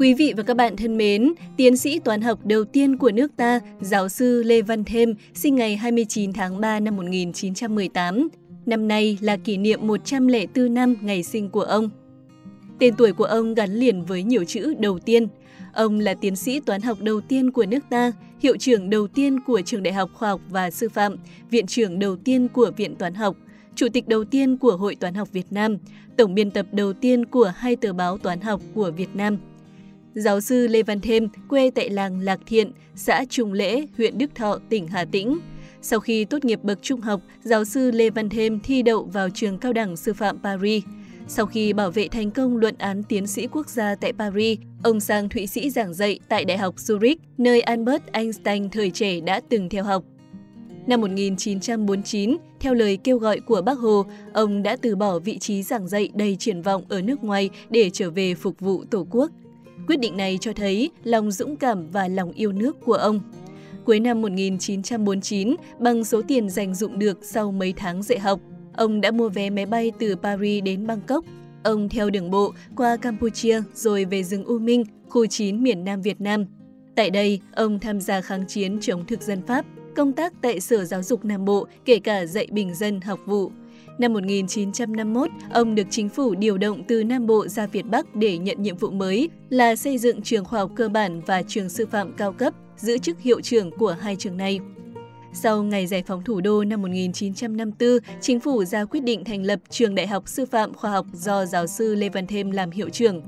Quý vị và các bạn thân mến, tiến sĩ toán học đầu tiên của nước ta, giáo sư Lê Văn Thêm, sinh ngày 29 tháng 3 năm 1918. Năm nay là kỷ niệm 104 năm ngày sinh của ông. Tên tuổi của ông gắn liền với nhiều chữ đầu tiên. Ông là tiến sĩ toán học đầu tiên của nước ta, hiệu trưởng đầu tiên của Trường Đại học Khoa học và Sư phạm, viện trưởng đầu tiên của Viện Toán học, chủ tịch đầu tiên của Hội Toán học Việt Nam, tổng biên tập đầu tiên của hai tờ báo toán học của Việt Nam – Giáo sư Lê Văn Thêm, quê tại làng Lạc Thiện, xã Trung Lễ, huyện Đức Thọ, tỉnh Hà Tĩnh. Sau khi tốt nghiệp bậc trung học, giáo sư Lê Văn Thêm thi đậu vào trường cao đẳng sư phạm Paris. Sau khi bảo vệ thành công luận án tiến sĩ quốc gia tại Paris, ông sang Thụy Sĩ giảng dạy tại Đại học Zurich, nơi Albert Einstein thời trẻ đã từng theo học. Năm 1949, theo lời kêu gọi của Bác Hồ, ông đã từ bỏ vị trí giảng dạy đầy triển vọng ở nước ngoài để trở về phục vụ Tổ quốc. Quyết định này cho thấy lòng dũng cảm và lòng yêu nước của ông. Cuối năm 1949, bằng số tiền dành dụng được sau mấy tháng dạy học, ông đã mua vé máy bay từ Paris đến Bangkok. Ông theo đường bộ qua Campuchia rồi về rừng U Minh, khu 9 miền Nam Việt Nam. Tại đây, ông tham gia kháng chiến chống thực dân Pháp, công tác tại Sở Giáo dục Nam Bộ, kể cả dạy bình dân học vụ. Năm 1951, ông được chính phủ điều động từ Nam Bộ ra Việt Bắc để nhận nhiệm vụ mới là xây dựng trường khoa học cơ bản và trường sư phạm cao cấp, giữ chức hiệu trưởng của hai trường này. Sau ngày giải phóng thủ đô năm 1954, chính phủ ra quyết định thành lập Trường Đại học Sư phạm Khoa học do giáo sư Lê Văn Thêm làm hiệu trưởng.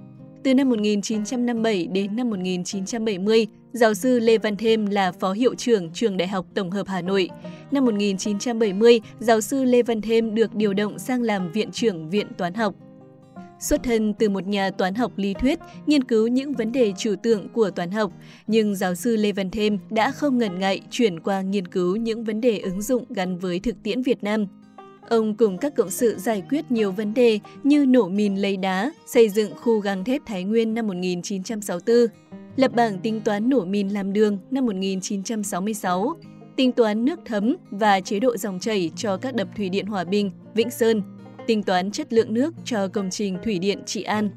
Từ năm 1957 đến năm 1970, giáo sư Lê Văn Thêm là Phó Hiệu trưởng Trường Đại học Tổng hợp Hà Nội. Năm 1970, giáo sư Lê Văn Thêm được điều động sang làm Viện trưởng Viện Toán học. Xuất thân từ một nhà toán học lý thuyết, nghiên cứu những vấn đề trừu tượng của toán học, nhưng giáo sư Lê Văn Thêm đã không ngần ngại chuyển qua nghiên cứu những vấn đề ứng dụng gắn với thực tiễn Việt Nam – Ông cùng các cộng sự giải quyết nhiều vấn đề như nổ mìn lấy đá, xây dựng khu gang thép Thái Nguyên năm 1964, lập bảng tính toán nổ mìn làm đường năm 1966, tính toán nước thấm và chế độ dòng chảy cho các đập thủy điện Hòa Bình, Vĩnh Sơn, tính toán chất lượng nước cho công trình thủy điện Trị An.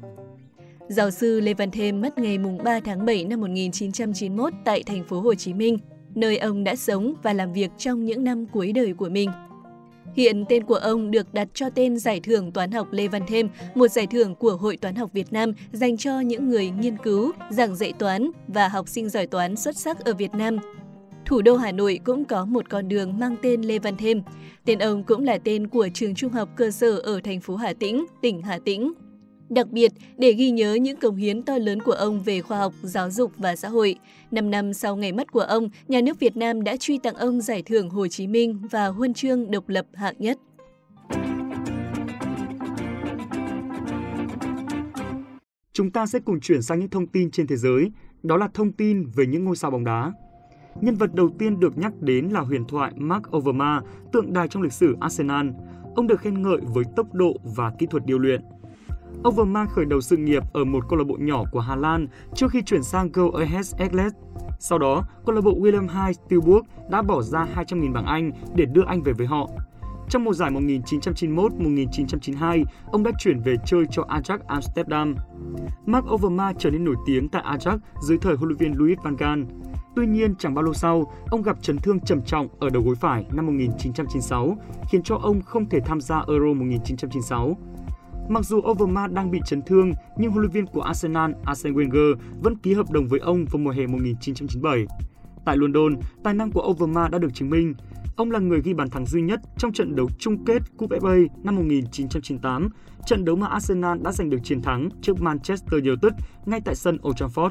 Giáo sư Lê Văn Thêm mất ngày 3 tháng 7 năm 1991 tại thành phố Hồ Chí Minh, nơi ông đã sống và làm việc trong những năm cuối đời của mình. Hiện tên của ông được đặt cho tên Giải thưởng Toán học Lê Văn Thêm, một giải thưởng của Hội Toán học Việt Nam dành cho những người nghiên cứu, giảng dạy toán và học sinh giỏi toán xuất sắc ở Việt Nam. Thủ đô Hà Nội cũng có một con đường mang tên Lê Văn Thêm. Tên ông cũng là tên của trường trung học cơ sở ở thành phố Hà Tĩnh, tỉnh Hà Tĩnh. Đặc biệt, để ghi nhớ những công hiến to lớn của ông về khoa học, giáo dục và xã hội, 5 năm sau ngày mất của ông, nhà nước Việt Nam đã truy tặng ông Giải thưởng Hồ Chí Minh và Huân chương độc lập hạng nhất. Chúng ta sẽ cùng chuyển sang những thông tin trên thế giới, đó là thông tin về những ngôi sao bóng đá. Nhân vật đầu tiên được nhắc đến là huyền thoại Mark Overmars, tượng đài trong lịch sử Arsenal. Ông được khen ngợi với tốc độ và kỹ thuật điêu luyện. Overmars khởi đầu sự nghiệp ở một câu lạc bộ nhỏ của Hà Lan trước khi chuyển sang Go Ahead Eagles. Sau đó, câu lạc bộ William II Tilburg đã bỏ ra 200.000 bảng Anh để đưa anh về với họ. Trong mùa giải 1991-1992, ông đã chuyển về chơi cho Ajax Amsterdam. Mark Overmars trở nên nổi tiếng tại Ajax dưới thời huấn luyện viên Louis van Gaal. Tuy nhiên, chẳng bao lâu sau, ông gặp chấn thương trầm trọng ở đầu gối phải năm 1996, khiến cho ông không thể tham gia Euro 1996. Mặc dù Overmars đang bị chấn thương, nhưng huấn luyện viên của Arsenal Arsene Wenger vẫn ký hợp đồng với ông vào mùa hè 1997. Tại London, tài năng của Overmars đã được chứng minh. Ông là người ghi bàn thắng duy nhất trong trận đấu chung kết Cup FA năm 1998, trận đấu mà Arsenal đã giành được chiến thắng trước Manchester United ngay tại sân Old Trafford.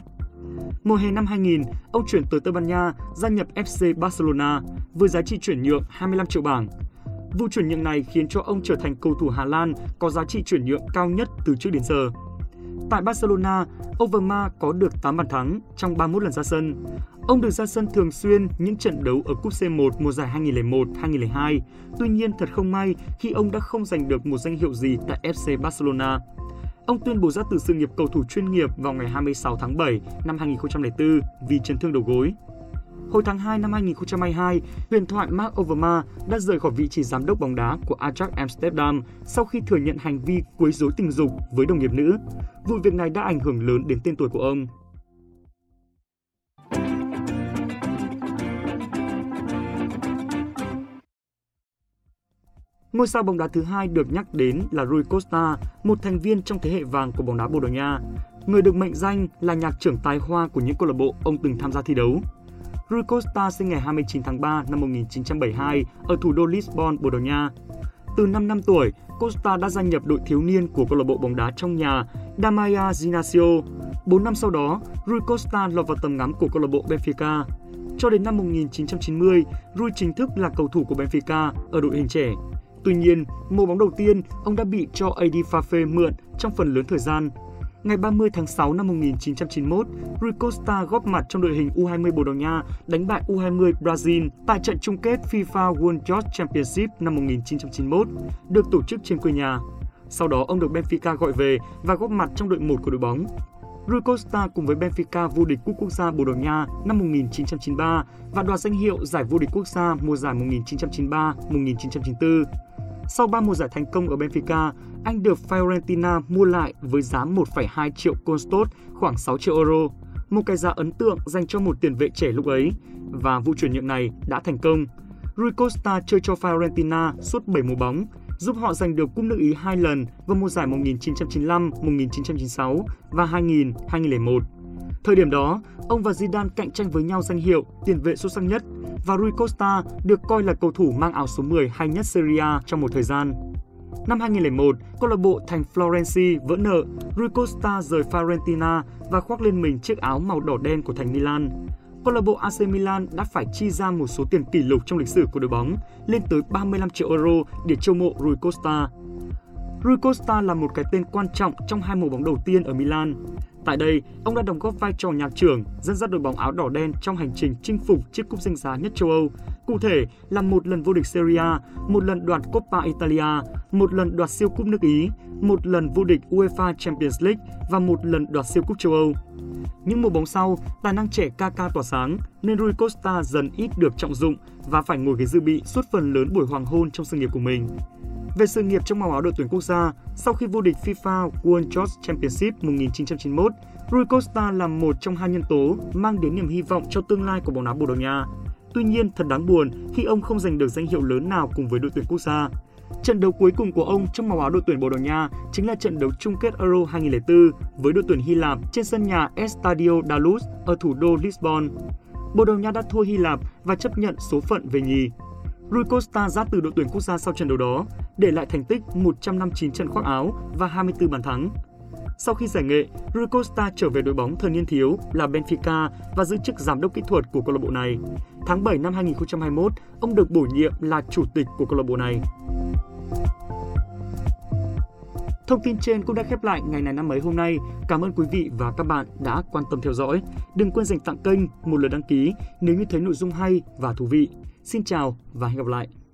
Mùa hè năm 2000, ông chuyển từ Tây Ban Nha gia nhập FC Barcelona với giá trị chuyển nhượng 25 triệu bảng. Vụ chuyển nhượng này khiến cho ông trở thành cầu thủ Hà Lan có giá trị chuyển nhượng cao nhất từ trước đến giờ. Tại Barcelona, Overmars có được 8 bàn thắng trong 31 lần ra sân. Ông được ra sân thường xuyên những trận đấu ở Cúp C1 mùa giải 2001-2002. Tuy nhiên thật không may khi ông đã không giành được một danh hiệu gì tại FC Barcelona. Ông tuyên bố ra từ sự nghiệp cầu thủ chuyên nghiệp vào ngày 26 tháng 7 năm 2004 vì chấn thương đầu gối. Hồi tháng 2 năm 2022, huyền thoại Mark Overmars đã rời khỏi vị trí giám đốc bóng đá của Ajax Amsterdam sau khi thừa nhận hành vi quấy rối tình dục với đồng nghiệp nữ. Vụ việc này đã ảnh hưởng lớn đến tên tuổi của ông. Ngôi sao bóng đá thứ hai được nhắc đến là Rui Costa, một thành viên trong thế hệ vàng của bóng đá Bồ Đào Nha. Người được mệnh danh là nhạc trưởng tài hoa của những câu lạc bộ ông từng tham gia thi đấu. Rui Costa sinh ngày 29 tháng 3 năm 1972 ở thủ đô Lisbon, Bồ Đào Nha. Từ 5 năm tuổi, Costa đã gia nhập đội thiếu niên của câu lạc bộ bóng đá trong nhà Damaya Ginasio. 4 năm sau đó, Rui Costa lọt vào tầm ngắm của câu lạc bộ Benfica. Cho đến năm 1990, Rui chính thức là cầu thủ của Benfica ở đội hình trẻ. Tuy nhiên, mùa bóng đầu tiên, ông đã bị cho AD Fafe mượn trong phần lớn thời gian. Ngày 30 tháng 6 năm 1991, Rui Costa góp mặt trong đội hình U20 Bồ Đào Nha đánh bại U20 Brazil tại trận chung kết FIFA World Youth Championship năm 1991, được tổ chức trên quê nhà. Sau đó, ông được Benfica gọi về và góp mặt trong đội 1 của đội bóng. Rui Costa cùng với Benfica vô địch Cúp Quốc gia Bồ Đào Nha năm 1993 và đoạt danh hiệu giải vô địch quốc gia mùa giải 1993-1994. Sau 3 mùa giải thành công ở Benfica, anh được Fiorentina mua lại với giá 1,2 triệu Constot, khoảng 6 triệu euro. Một cái giá ấn tượng dành cho một tiền vệ trẻ lúc ấy, và vụ chuyển nhượng này đã thành công. Rui Costa chơi cho Fiorentina suốt 7 mùa bóng, giúp họ giành được Cúp nước Ý hai lần vào mùa giải 1995-1996 và 2000-2001. Thời điểm đó, ông và Zidane cạnh tranh với nhau danh hiệu tiền vệ xuất sắc nhất và Rui Costa được coi là cầu thủ mang áo số 10 hay nhất Serie A trong một thời gian. Năm 2001, câu lạc bộ thành Florence vỡ nợ, Rui Costa rời Fiorentina và khoác lên mình chiếc áo màu đỏ đen của thành Milan. Câu lạc bộ AC Milan đã phải chi ra một số tiền kỷ lục trong lịch sử của đội bóng, lên tới 35 triệu euro để chiêu mộ Rui Costa. Rui Costa là một cái tên quan trọng trong hai mùa bóng đầu tiên ở Milan. Tại đây, ông đã đóng góp vai trò nhạc trưởng, dẫn dắt đội bóng áo đỏ đen trong hành trình chinh phục chiếc cúp danh giá nhất châu Âu. Cụ thể là một lần vô địch Serie A, một lần đoạt Coppa Italia, một lần đoạt siêu cúp nước Ý, một lần vô địch UEFA Champions League và một lần đoạt siêu cúp châu Âu. Những mùa bóng sau, tài năng trẻ Kaká tỏa sáng nên Rui Costa dần ít được trọng dụng và phải ngồi ghế dự bị suốt phần lớn buổi hoàng hôn trong sự nghiệp của mình. Về sự nghiệp trong màu áo đội tuyển quốc gia, sau khi vô địch FIFA World Youth Championship 1991, Rui Costa là một trong hai nhân tố mang đến niềm hy vọng cho tương lai của bóng đá Bồ Đào Nha. Tuy nhiên, thật đáng buồn khi ông không giành được danh hiệu lớn nào cùng với đội tuyển quốc gia. Trận đấu cuối cùng của ông trong màu áo đội tuyển Bồ Đào Nha chính là trận đấu chung kết Euro 2004 với đội tuyển Hy Lạp trên sân nhà Estadio da Luz ở thủ đô Lisbon. Bồ Đào Nha đã thua Hy Lạp và chấp nhận số phận về nhì. Rui Costa ra từ đội tuyển quốc gia sau trận đấu đó, để lại thành tích 159 trận khoác áo và 24 bàn thắng. Sau khi giải nghệ, Rui Costa trở về đội bóng thời niên thiếu là Benfica và giữ chức giám đốc kỹ thuật của câu lạc bộ này. Tháng 7 năm 2021, ông được bổ nhiệm là chủ tịch của câu lạc bộ này. Thông tin trên cũng đã khép lại ngày này năm mới hôm nay. Cảm ơn quý vị và các bạn đã quan tâm theo dõi. Đừng quên dành tặng kênh một lượt đăng ký nếu như thấy nội dung hay và thú vị. Xin chào và hẹn gặp lại!